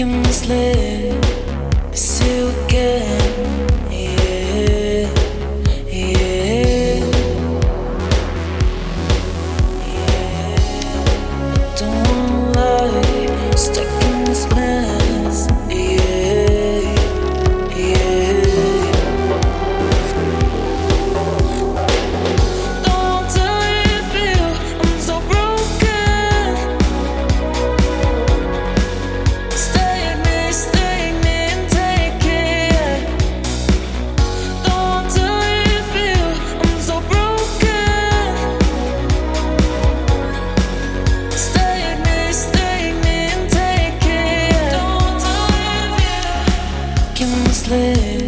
But say again. slip